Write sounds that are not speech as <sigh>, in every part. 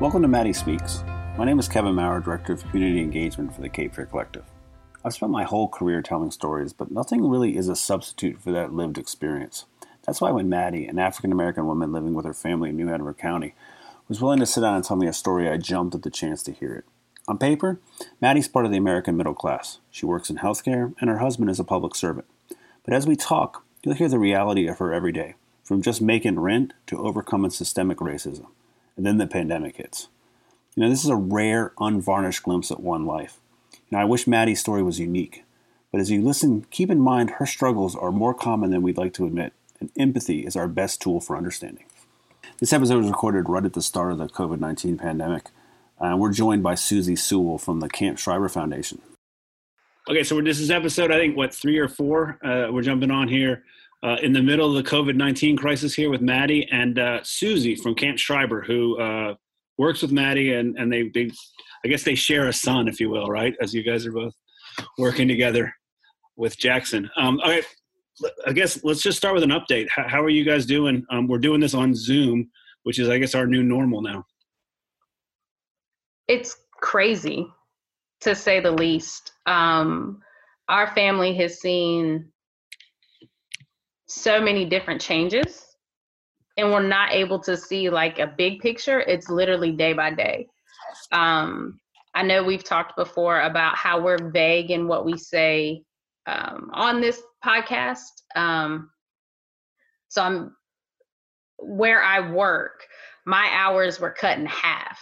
Welcome to Maddie Speaks. My name is Kevin Maurer, Director of Community Engagement for the Cape Fear Collective. I've spent my whole career telling stories, but nothing really is a substitute for that lived experience. That's why when Maddie, an African American woman living with her family in New Hanover County, was willing to sit down and tell me a story, I jumped at the chance to hear it. On paper, Maddie's part of the American middle class. She works in healthcare, and her husband is a public servant. But as we talk, you'll hear the reality of her every day, from just making rent to overcoming systemic racism. And then the pandemic hits. You know, this is a rare, unvarnished glimpse at one life. Now, I wish Maddie's story was unique, but as you listen, keep in mind her struggles are more common than we'd like to admit, and empathy is our best tool for understanding. This episode was recorded right at the start of the COVID 19 pandemic. Uh, we're joined by Susie Sewell from the Camp Schreiber Foundation. Okay, so this is episode, I think, what, three or four? Uh, we're jumping on here uh, in the middle of the COVID 19 crisis here with Maddie and uh, Susie from Camp Schreiber, who uh, works with Maddie, and, and they, they, I guess they share a son, if you will, right? As you guys are both working together with Jackson. Um, okay, I guess let's just start with an update. How, how are you guys doing? Um, we're doing this on Zoom, which is, I guess, our new normal now it's crazy to say the least. Um, our family has seen so many different changes and we're not able to see like a big picture it's literally day by day. Um, i know we've talked before about how we're vague in what we say um, on this podcast um, so i'm where i work my hours were cut in half.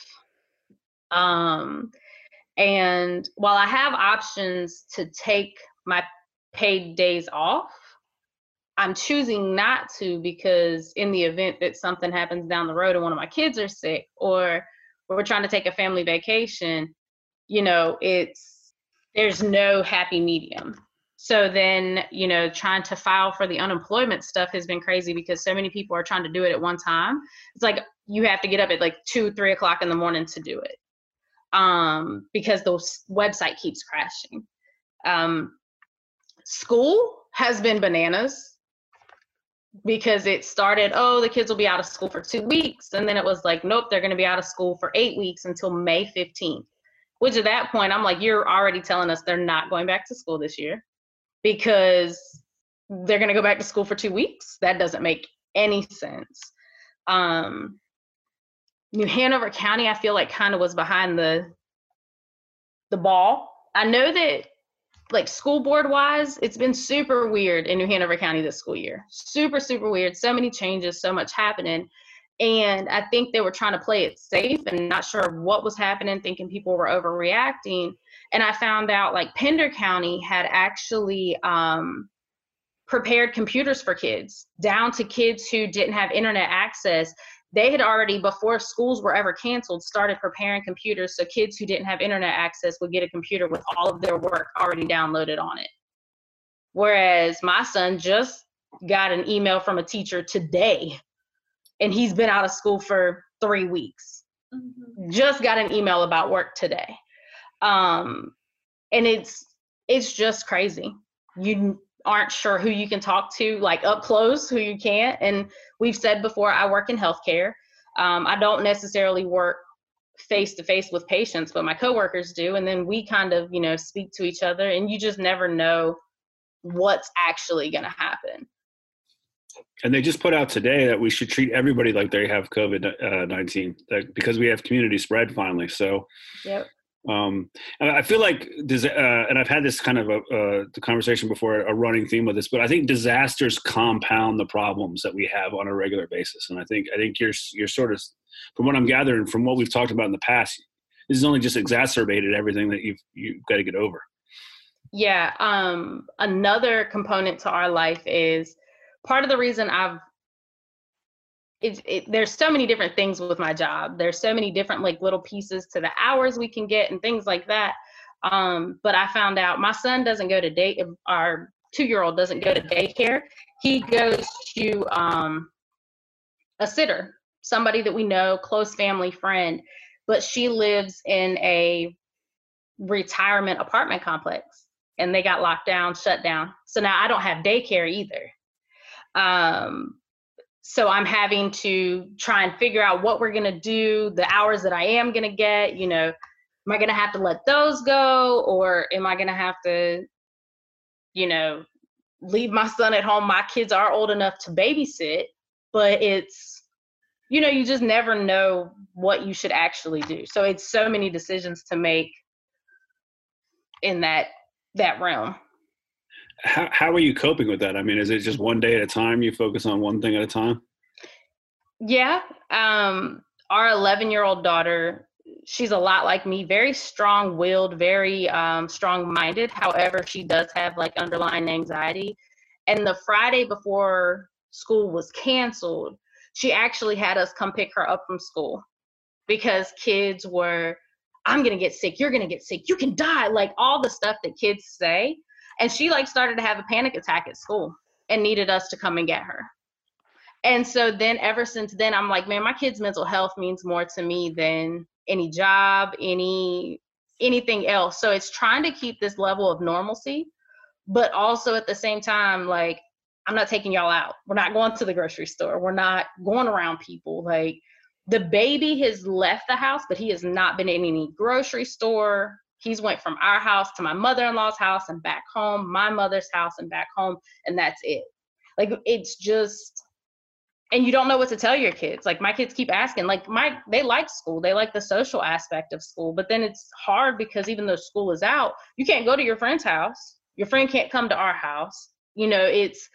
Um, and while I have options to take my paid days off, I'm choosing not to because in the event that something happens down the road and one of my kids are sick or we're trying to take a family vacation, you know, it's there's no happy medium. So then, you know, trying to file for the unemployment stuff has been crazy because so many people are trying to do it at one time. It's like you have to get up at like two, three o'clock in the morning to do it um, because the website keeps crashing. Um, school has been bananas because it started, oh, the kids will be out of school for two weeks. And then it was like, nope, they're going to be out of school for eight weeks until May 15th. Which at that point, I'm like, you're already telling us they're not going back to school this year because they're going to go back to school for two weeks. That doesn't make any sense. Um, New Hanover County, I feel like kind of was behind the the ball. I know that like school board wise, it's been super weird in New Hanover County this school year. Super, super weird. So many changes, so much happening. And I think they were trying to play it safe and not sure what was happening, thinking people were overreacting. And I found out like Pender County had actually um, prepared computers for kids, down to kids who didn't have internet access they had already before schools were ever canceled started preparing computers so kids who didn't have internet access would get a computer with all of their work already downloaded on it. Whereas my son just got an email from a teacher today and he's been out of school for three weeks. Mm-hmm. just got an email about work today. Um, and it's it's just crazy. You aren't sure who you can talk to, like up close, who you can't. And we've said before, I work in healthcare. Um, I don't necessarily work face to face with patients, but my coworkers do. And then we kind of, you know, speak to each other, and you just never know what's actually going to happen. And they just put out today that we should treat everybody like they have COVID uh, 19 because we have community spread finally. So, yep. Um, I feel like, uh, and I've had this kind of a, uh, the conversation before, a running theme with this, but I think disasters compound the problems that we have on a regular basis. And I think, I think you're, you're sort of, from what I'm gathering, from what we've talked about in the past, this has only just exacerbated everything that you've, you've got to get over. Yeah. Um, another component to our life is part of the reason I've it, it, there's so many different things with my job. There's so many different like little pieces to the hours we can get and things like that. Um, but I found out my son doesn't go to day. Our two year old doesn't go to daycare. He goes to um, a sitter, somebody that we know, close family friend, but she lives in a retirement apartment complex, and they got locked down, shut down. So now I don't have daycare either. Um, so I'm having to try and figure out what we're going to do, the hours that I am going to get, you know, am I going to have to let those go or am I going to have to, you know, leave my son at home? My kids are old enough to babysit, but it's, you know, you just never know what you should actually do. So it's so many decisions to make in that that realm how, how are you coping with that? I mean, is it just one day at a time? You focus on one thing at a time? Yeah. Um, our 11 year old daughter, she's a lot like me, very strong willed, very um, strong minded. However, she does have like underlying anxiety. And the Friday before school was canceled, she actually had us come pick her up from school because kids were, I'm going to get sick. You're going to get sick. You can die. Like all the stuff that kids say and she like started to have a panic attack at school and needed us to come and get her. And so then ever since then i'm like man my kids mental health means more to me than any job any anything else. So it's trying to keep this level of normalcy but also at the same time like i'm not taking y'all out. We're not going to the grocery store. We're not going around people. Like the baby has left the house but he has not been in any grocery store he's went from our house to my mother-in-law's house and back home my mother's house and back home and that's it. Like it's just and you don't know what to tell your kids. Like my kids keep asking like my they like school. They like the social aspect of school but then it's hard because even though school is out you can't go to your friend's house. Your friend can't come to our house. You know it's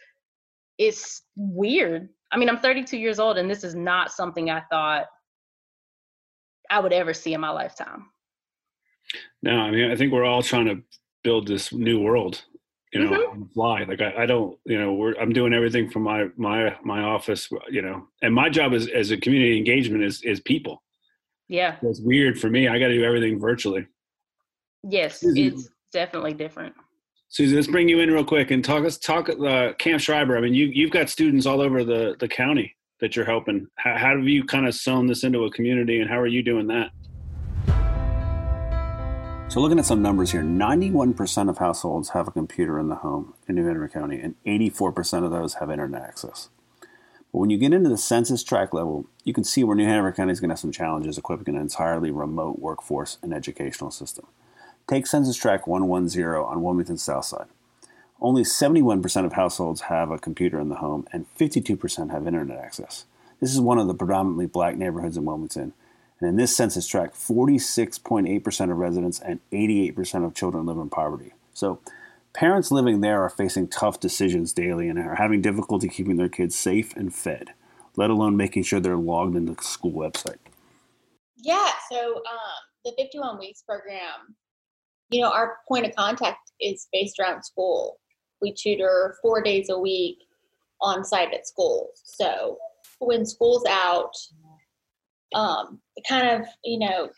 it's weird. I mean i'm 32 years old and this is not something i thought i would ever see in my lifetime no, I mean, I think we're all trying to build this new world, you know, mm-hmm. on the fly. Like I, I don't, you know, we're, I'm doing everything from my, my, my office, you know, and my job is as a community engagement is, is people. Yeah. So it's weird for me. I got to do everything virtually. Yes. It's definitely different. Susie, let's bring you in real quick and talk, let's talk, uh, Camp Schreiber. I mean, you, you've got students all over the, the county that you're helping. How, how have you kind of sewn this into a community and how are you doing that? So, looking at some numbers here 91% of households have a computer in the home in New Hanover County, and 84% of those have internet access. But when you get into the census tract level, you can see where New Hanover County is going to have some challenges equipping an entirely remote workforce and educational system. Take Census Tract 110 on Wilmington's south side. Only 71% of households have a computer in the home, and 52% have internet access. This is one of the predominantly black neighborhoods in Wilmington, and in this census tract, 46.8% of residents and 88% of children live in poverty. So parents living there are facing tough decisions daily and are having difficulty keeping their kids safe and fed, let alone making sure they're logged into the school website. Yeah, so um, the 51 weeks program, you know, our point of contact is based around school. We tutor four days a week on site at schools. So when school's out, um, kind of, you know,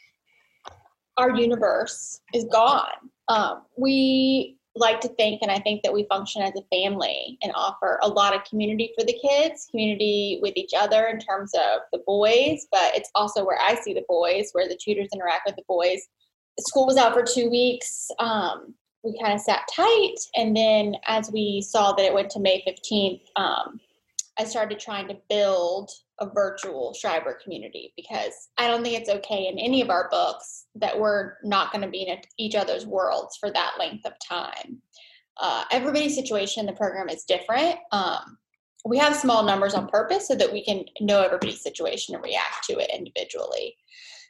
our universe is gone. Um, we like to think, and I think that we function as a family and offer a lot of community for the kids, community with each other in terms of the boys, but it's also where I see the boys, where the tutors interact with the boys. School was out for two weeks. Um, we kind of sat tight, and then as we saw that it went to May 15th, um, I started trying to build a virtual Schreiber community because I don't think it's okay in any of our books that we're not going to be in each other's worlds for that length of time. Uh, everybody's situation in the program is different. Um, we have small numbers on purpose so that we can know everybody's situation and react to it individually.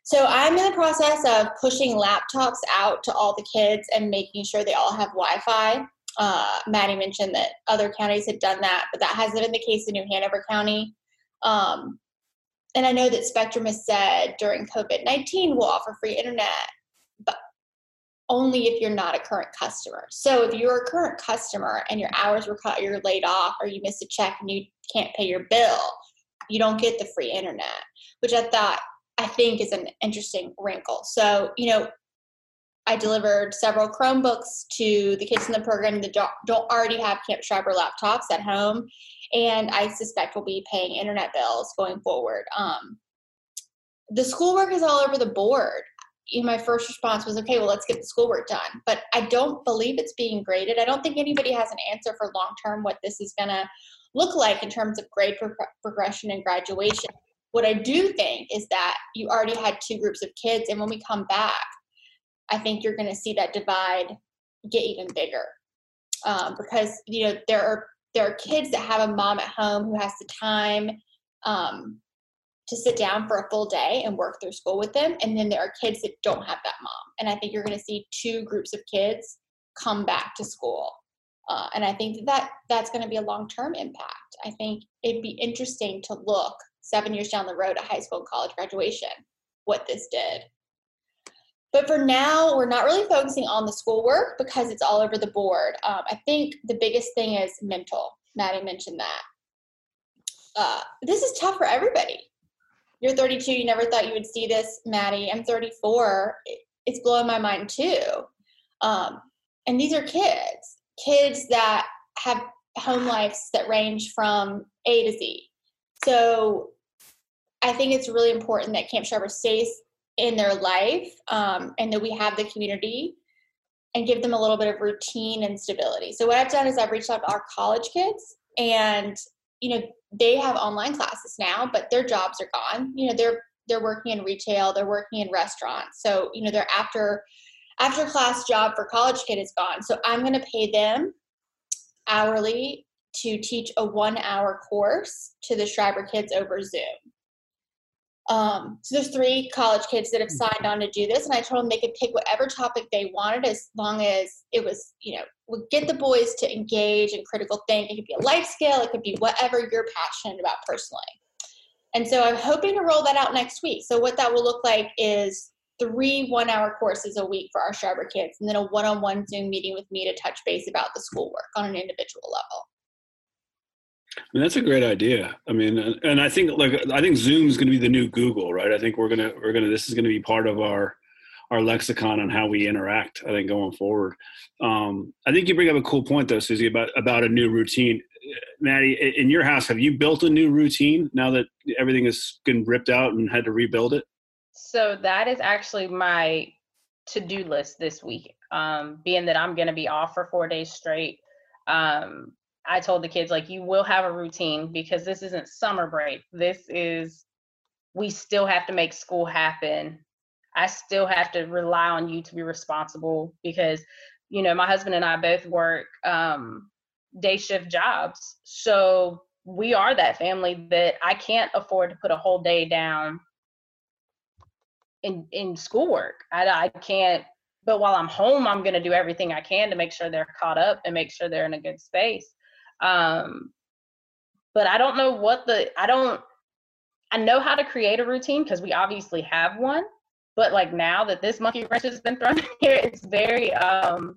So I'm in the process of pushing laptops out to all the kids and making sure they all have Wi-Fi. Uh, Maddie mentioned that other counties had done that, but that hasn't been the case in New Hanover County. Um, and I know that Spectrum has said during COVID 19 we'll offer free internet, but only if you're not a current customer. So if you're a current customer and your hours were cut, you're laid off, or you missed a check and you can't pay your bill, you don't get the free internet, which I thought I think is an interesting wrinkle. So, you know, I delivered several Chromebooks to the kids in the program that don't already have Camp Schreiber laptops at home, and I suspect we'll be paying internet bills going forward. Um, the schoolwork is all over the board. my first response was, okay, well, let's get the schoolwork done. But I don't believe it's being graded. I don't think anybody has an answer for long term what this is going to look like in terms of grade pro- progression and graduation. What I do think is that you already had two groups of kids, and when we come back, I think you're going to see that divide get even bigger um, because you know there are there are kids that have a mom at home who has the time um, to sit down for a full day and work through school with them, and then there are kids that don't have that mom. And I think you're going to see two groups of kids come back to school. Uh, and I think that, that that's going to be a long term impact. I think it'd be interesting to look seven years down the road at high school and college graduation what this did. But for now, we're not really focusing on the schoolwork because it's all over the board. Um, I think the biggest thing is mental. Maddie mentioned that. Uh, this is tough for everybody. You're 32, you never thought you would see this, Maddie. I'm 34. It's blowing my mind too. Um, and these are kids, kids that have home lives that range from A to Z. So I think it's really important that Camp Schreiber stays in their life um, and that we have the community and give them a little bit of routine and stability. So what I've done is I've reached out to our college kids and you know they have online classes now, but their jobs are gone. You know they're they're working in retail, they're working in restaurants. So you know their after after class job for college kid is gone. So I'm going to pay them hourly to teach a one hour course to the Schreiber kids over Zoom. Um, so there's three college kids that have hmm. signed on to do this, and I told them they could pick whatever topic they wanted as long as it was, you know, would get the boys to engage in critical thinking. It could be a life skill, it could be whatever you're passionate about personally. And so I'm hoping to roll that out next week. So what that will look like is three one-hour courses a week for our Schreiber kids, and then a one-on-one Zoom meeting with me to touch base about the schoolwork on an individual level. I mean, that's a great idea. I mean, and I think like I think Zoom is going to be the new Google, right? I think we're gonna we're gonna this is going to be part of our our lexicon on how we interact. I think going forward. Um, I think you bring up a cool point though, Susie, about about a new routine. Maddie, in your house, have you built a new routine now that everything has been ripped out and had to rebuild it? So that is actually my to-do list this week. Um, being that I'm going to be off for four days straight, um, I told the kids like you will have a routine because this isn't summer break. This is we still have to make school happen. I still have to rely on you to be responsible because you know my husband and I both work um, day shift jobs. So we are that family that I can't afford to put a whole day down in in schoolwork. I, I can't but while I'm home, I'm going to do everything I can to make sure they're caught up and make sure they're in a good space. Um, but I don't know what the I don't I know how to create a routine because we obviously have one. But like now that this monkey wrench has been thrown <laughs> in here, it's very um,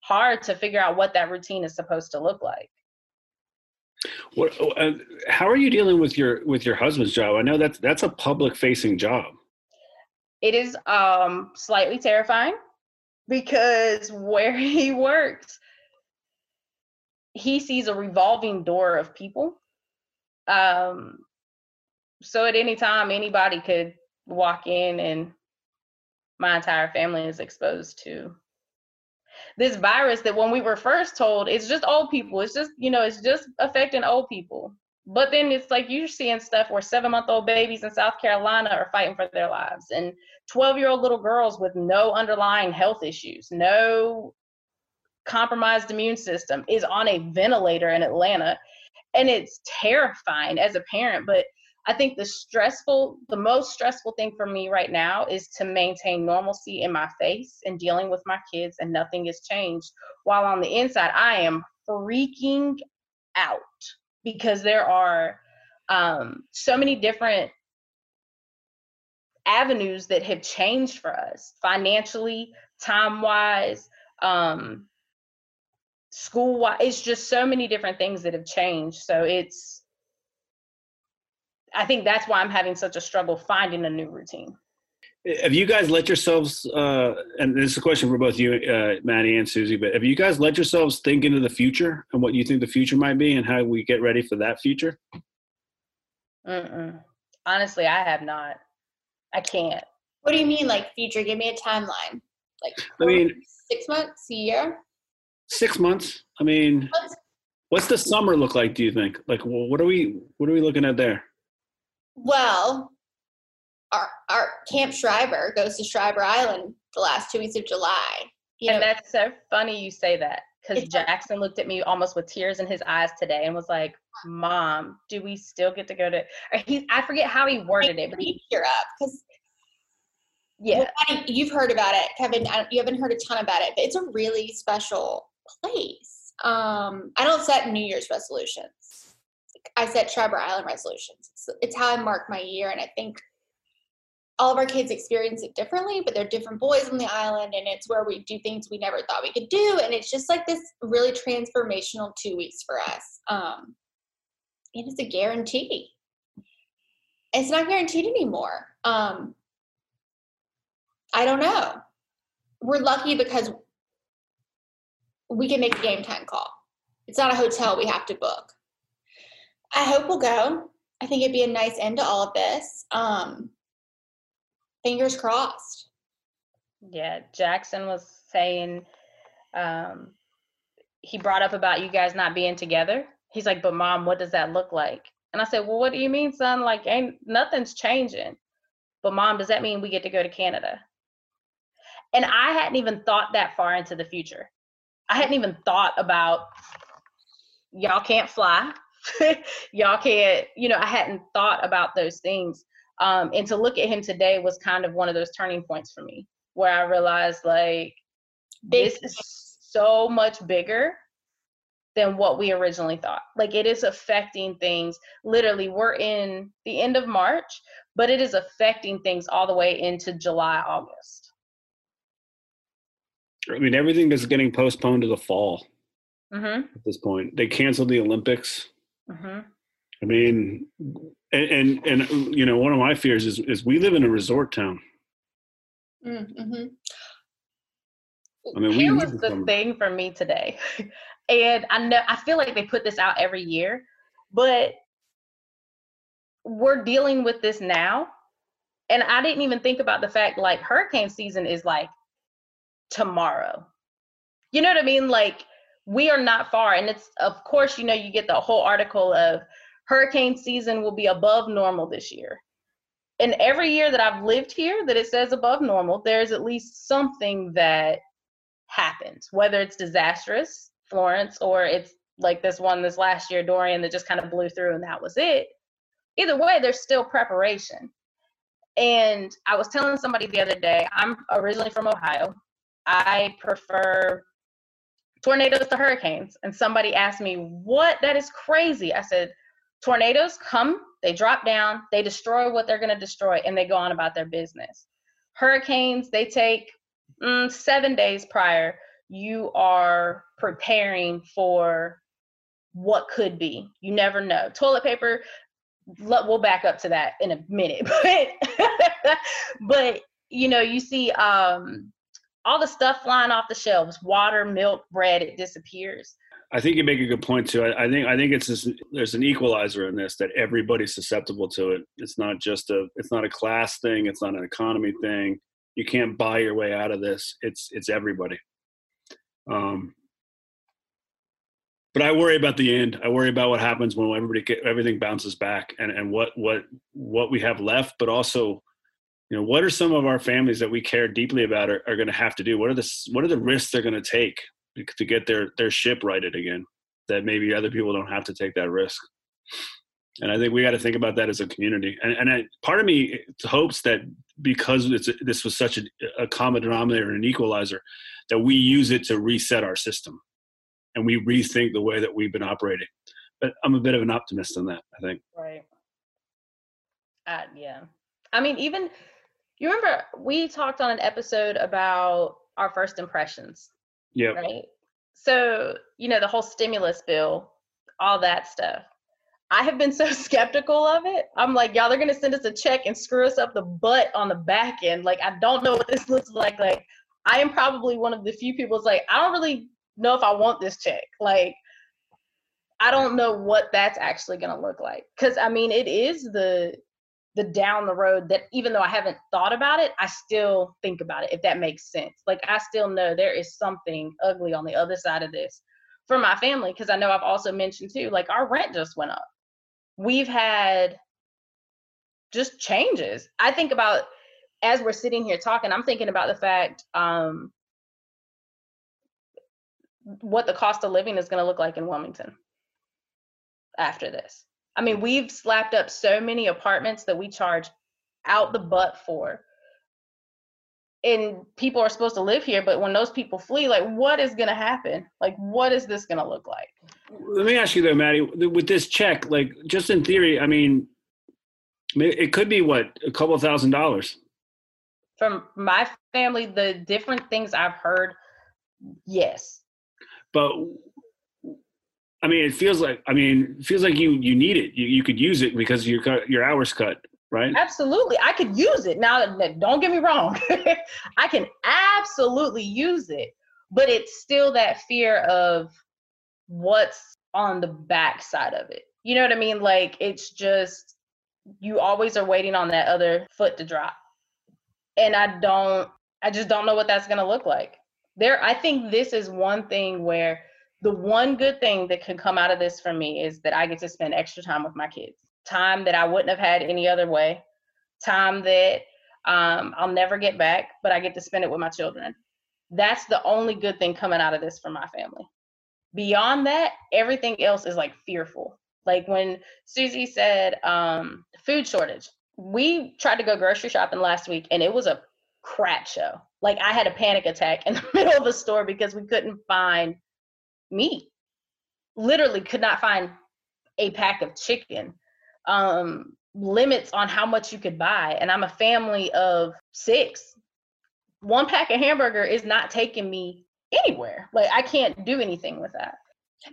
hard to figure out what that routine is supposed to look like. What? Uh, how are you dealing with your with your husband's job? I know that's that's a public facing job. It is um, slightly terrifying because <laughs> where he works, he sees a revolving door of people. Um, so at any time, anybody could walk in, and my entire family is exposed to this virus that when we were first told it's just old people it's just you know it's just affecting old people but then it's like you're seeing stuff where seven month old babies in south carolina are fighting for their lives and 12 year old little girls with no underlying health issues no compromised immune system is on a ventilator in Atlanta. And it's terrifying as a parent. But I think the stressful, the most stressful thing for me right now is to maintain normalcy in my face and dealing with my kids, and nothing has changed. While on the inside, I am freaking out because there are um, so many different avenues that have changed for us financially, time wise, um, school wise it's just so many different things that have changed. So it's i think that's why i'm having such a struggle finding a new routine. Have you guys let yourselves uh, and this is a question for both you uh, maddie and susie but have you guys let yourselves think into the future and what you think the future might be and how we get ready for that future? Mm-mm. honestly i have not. I can't. What do you mean like future? Give me a timeline. Like i mean six months a year Six months. I mean, What's the summer look like? Do you think? Like, well, what are we what are we looking at there? Well, our our Camp Schreiber goes to Schreiber Island the last two weeks of July. You and know, that's so funny you say that because Jackson looked at me almost with tears in his eyes today and was like, "Mom, do we still get to go to?" Or he, I forget how he worded it, but he tear up because yeah, well, you've heard about it, Kevin. you haven't heard a ton about it, but it's a really special place. Um, I don't set New Year's resolutions. I set Schreiber Island resolutions. It's, it's how I mark my year, and I think all of our kids experience it differently, but they're different boys on the island, and it's where we do things we never thought we could do, and it's just like this really transformational two weeks for us. Um, it is a guarantee. It's not guaranteed anymore. Um, I don't know. We're lucky because we can make a game time call. It's not a hotel we have to book. I hope we'll go. I think it'd be a nice end to all of this. Um, fingers crossed. Yeah, Jackson was saying um, he brought up about you guys not being together. He's like, "But mom, what does that look like?" And I said, "Well, what do you mean, son? Like, ain't nothing's changing." But mom, does that mean we get to go to Canada? And I hadn't even thought that far into the future. I hadn't even thought about y'all can't fly. <laughs> y'all can't, you know, I hadn't thought about those things. Um, and to look at him today was kind of one of those turning points for me where I realized like this is so much bigger than what we originally thought. Like it is affecting things. Literally, we're in the end of March, but it is affecting things all the way into July, August. I mean, everything is getting postponed to the fall mm-hmm. at this point. They canceled the Olympics. Mm-hmm. I mean, and, and, and you know, one of my fears is is we live in a resort town. Mm-hmm. I mean, here was the thing for me today, <laughs> and I know I feel like they put this out every year, but we're dealing with this now, and I didn't even think about the fact like hurricane season is like tomorrow. You know what I mean? Like we are not far. And it's of course, you know, you get the whole article of hurricane season will be above normal this year. And every year that I've lived here that it says above normal, there's at least something that happens, whether it's disastrous, Florence, or it's like this one this last year, Dorian, that just kind of blew through and that was it. Either way, there's still preparation. And I was telling somebody the other day, I'm originally from Ohio. I prefer tornadoes to hurricanes. And somebody asked me, What? That is crazy. I said, Tornadoes come, they drop down, they destroy what they're going to destroy, and they go on about their business. Hurricanes, they take mm, seven days prior. You are preparing for what could be. You never know. Toilet paper, we'll back up to that in a minute. <laughs> But, but you know, you see um, all the stuff flying off the shelves water milk bread it disappears. I think you make a good point too. I, I think i think it's just, there's an equalizer in this that everybody's susceptible to it. It's not just a it's not a class thing it's not an economy thing. You can't buy your way out of this. It's it's everybody. Um but I worry about the end. I worry about what happens when everybody get, everything bounces back, and, and what what what we have left, but also you know what are some of our families that we care deeply about are, are going to have to do? What are the what are the risks they're going to take to get their their ship righted again that maybe other people don't have to take that risk? And i think we got to think about that as a community. And, and I, part of me hopes that because it's, this was such a, a common denominator and an equalizer that we use it to reset our system and we rethink the way that we've been operating. But i'm a bit of an optimist on that i think. Right. Uh, yeah. I mean even you remember we talked on an episode about our first impressions. Yeah. Right. So, you know, the whole stimulus bill, all that stuff. I have been <laughs> so skeptical of it. I'm like, y'all they're gonna send us a check and screw us up the butt on the back end. Like, I don't know what this <laughs> looks like. Like, I am probably one of the few people that's like, I don't really know if I want this check. Like, I don't know what that's actually gonna look like. Cause I mean, it is the the down the road that even though I haven't thought about it, I still think about it, if that makes sense. Like I still know there is something ugly on the other side of this for my family because I know I've also mentioned too, like our rent just went up. We've had just changes. I think about as we're sitting here talking, I'm thinking about the fact um, what the cost of living is to look like in Wilmington after this. I mean, we've slapped up so many apartments that we charge out the butt for. And people are supposed to live here, but when those people flee, like, what is going to happen? Like, what is this going to look like? Let me ask you though, Maddie, with this check, like, just in theory, I mean, it could be what a couple thousand dollars. From my family, the different things I've heard, yes. But I mean, it feels like I mean, feels like you you need it. You you could use it because your your hours cut, right? Absolutely, I could use it. Now, don't get me wrong, <laughs> I can absolutely use it, but it's still that fear of what's on the back side of it. You know what I mean? Like it's just you always are waiting on that other foot to drop. And I don't, I just don't know what that's going to look like. There, I think this is one thing where the one good thing that can come out of this for me is that I get to spend extra time with my kids. Time that I wouldn't have had any other way. Time that um, I'll never get back, but I get to spend it with my children. That's the only good thing coming out of this for my family. Beyond that, everything else is like fearful. Like when Susie said um, food shortage, we tried to go grocery shopping last week and it was a crap show. Like I had a panic attack in the <laughs> middle of the store because we couldn't find meat. Literally could not find a pack of chicken. Um, limits on how much you could buy. And I'm a family of six. One pack of hamburger is not taking me anywhere. Like I can't do anything with that.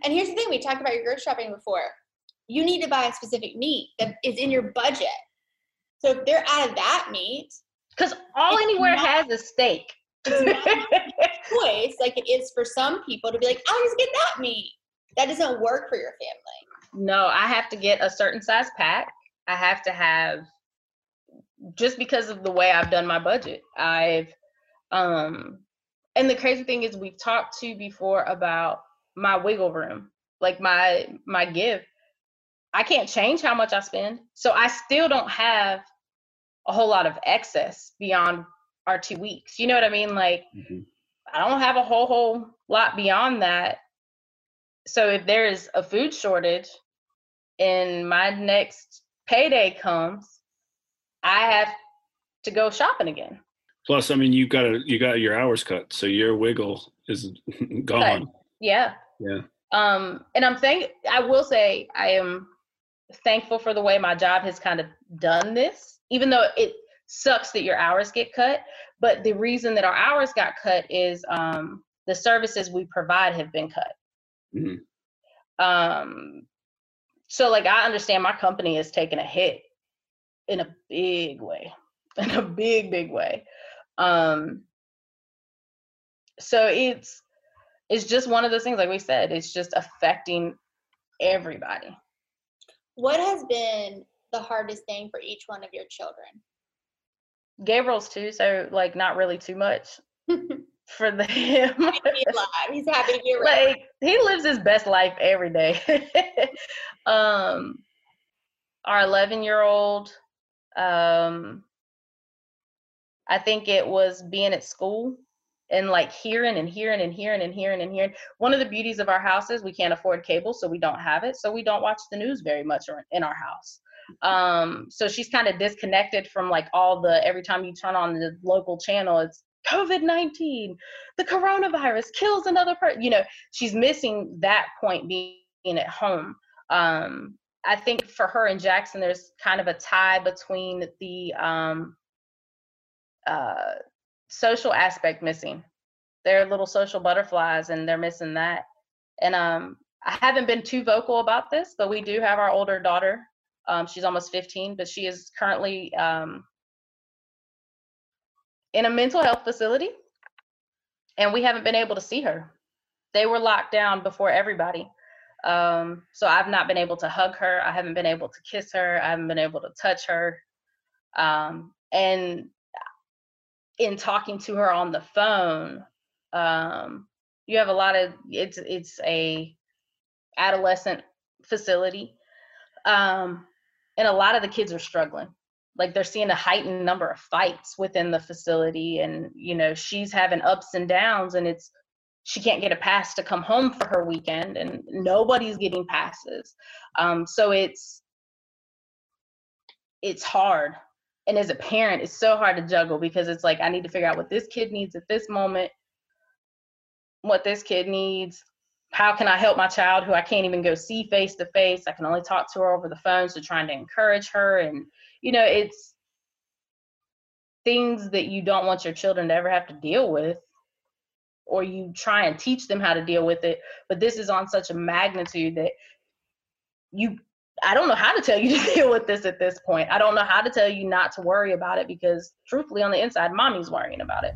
And here's the thing we talked about your grocery shopping before you need to buy a specific meat that is in your budget. So if they're out of that meat, because all anywhere not, has a steak. <laughs> choice like it is for some people to be like, I'll just get that meat. That doesn't work for your family. No, I have to get a certain size pack. I have to have just because of the way I've done my budget. I've um and the crazy thing is we've talked to before about my wiggle room, like my my give I can't change how much I spend. So I still don't have a whole lot of excess beyond our two weeks. You know what I mean? Like mm-hmm. I don't have a whole whole lot beyond that. So if there is a food shortage and my next payday comes, I have to go shopping again. Plus, I mean, you got a, you got your hours cut, so your wiggle is <laughs> gone. Cut. Yeah. Yeah. Um, and I'm saying, I will say, I am thankful for the way my job has kind of done this, even though it sucks that your hours get cut. But the reason that our hours got cut is um, the services we provide have been cut. Mm-hmm. Um, so, like, I understand my company is taking a hit in a big way, <laughs> in a big, big way. Um, so it's it's just one of those things, like we said, it's just affecting everybody. What has been the hardest thing for each one of your children? Gabriel's too, so like not really too much <laughs> for him. He's happy to be. <laughs> Like he lives his best life every day. <laughs> um, our 11 year old, um, I think it was being at school and like hearing and hearing and hearing and hearing and hearing. One of the beauties of our house is we can't afford cable, so we don't have it. So we don't watch the news very much in our house. Um, so she's kind of disconnected from like all the every time you turn on the local channel, it's COVID 19, the coronavirus kills another person. You know, she's missing that point being at home. Um, I think for her and Jackson, there's kind of a tie between the um, uh, social aspect missing. They're little social butterflies and they're missing that. And um, I haven't been too vocal about this, but we do have our older daughter. Um, she's almost 15, but she is currently um, in a mental health facility, and we haven't been able to see her. They were locked down before everybody. Um, so I've not been able to hug her. I haven't been able to kiss her. I haven't been able to touch her. Um, and in talking to her on the phone, um, you have a lot of it's it's a adolescent facility um and a lot of the kids are struggling. Like they're seeing a heightened number of fights within the facility and you know she's having ups and downs and it's she can't get a pass to come home for her weekend and nobody's getting passes. Um, so it's it's hard. And as a parent it's so hard to juggle because it's like i need to figure out what this kid needs at this moment what this kid needs how can i help my child who i can't even go see face to face i can only talk to her over the phone so trying to encourage her and you know it's things that you don't want your children to ever have to deal with or you try and teach them how to deal with it but this is on such a magnitude that you I don't know how to tell you <laughs> to deal with this at this point. I don't know how to tell you not to worry about it because truthfully on the inside mommy's worrying about it.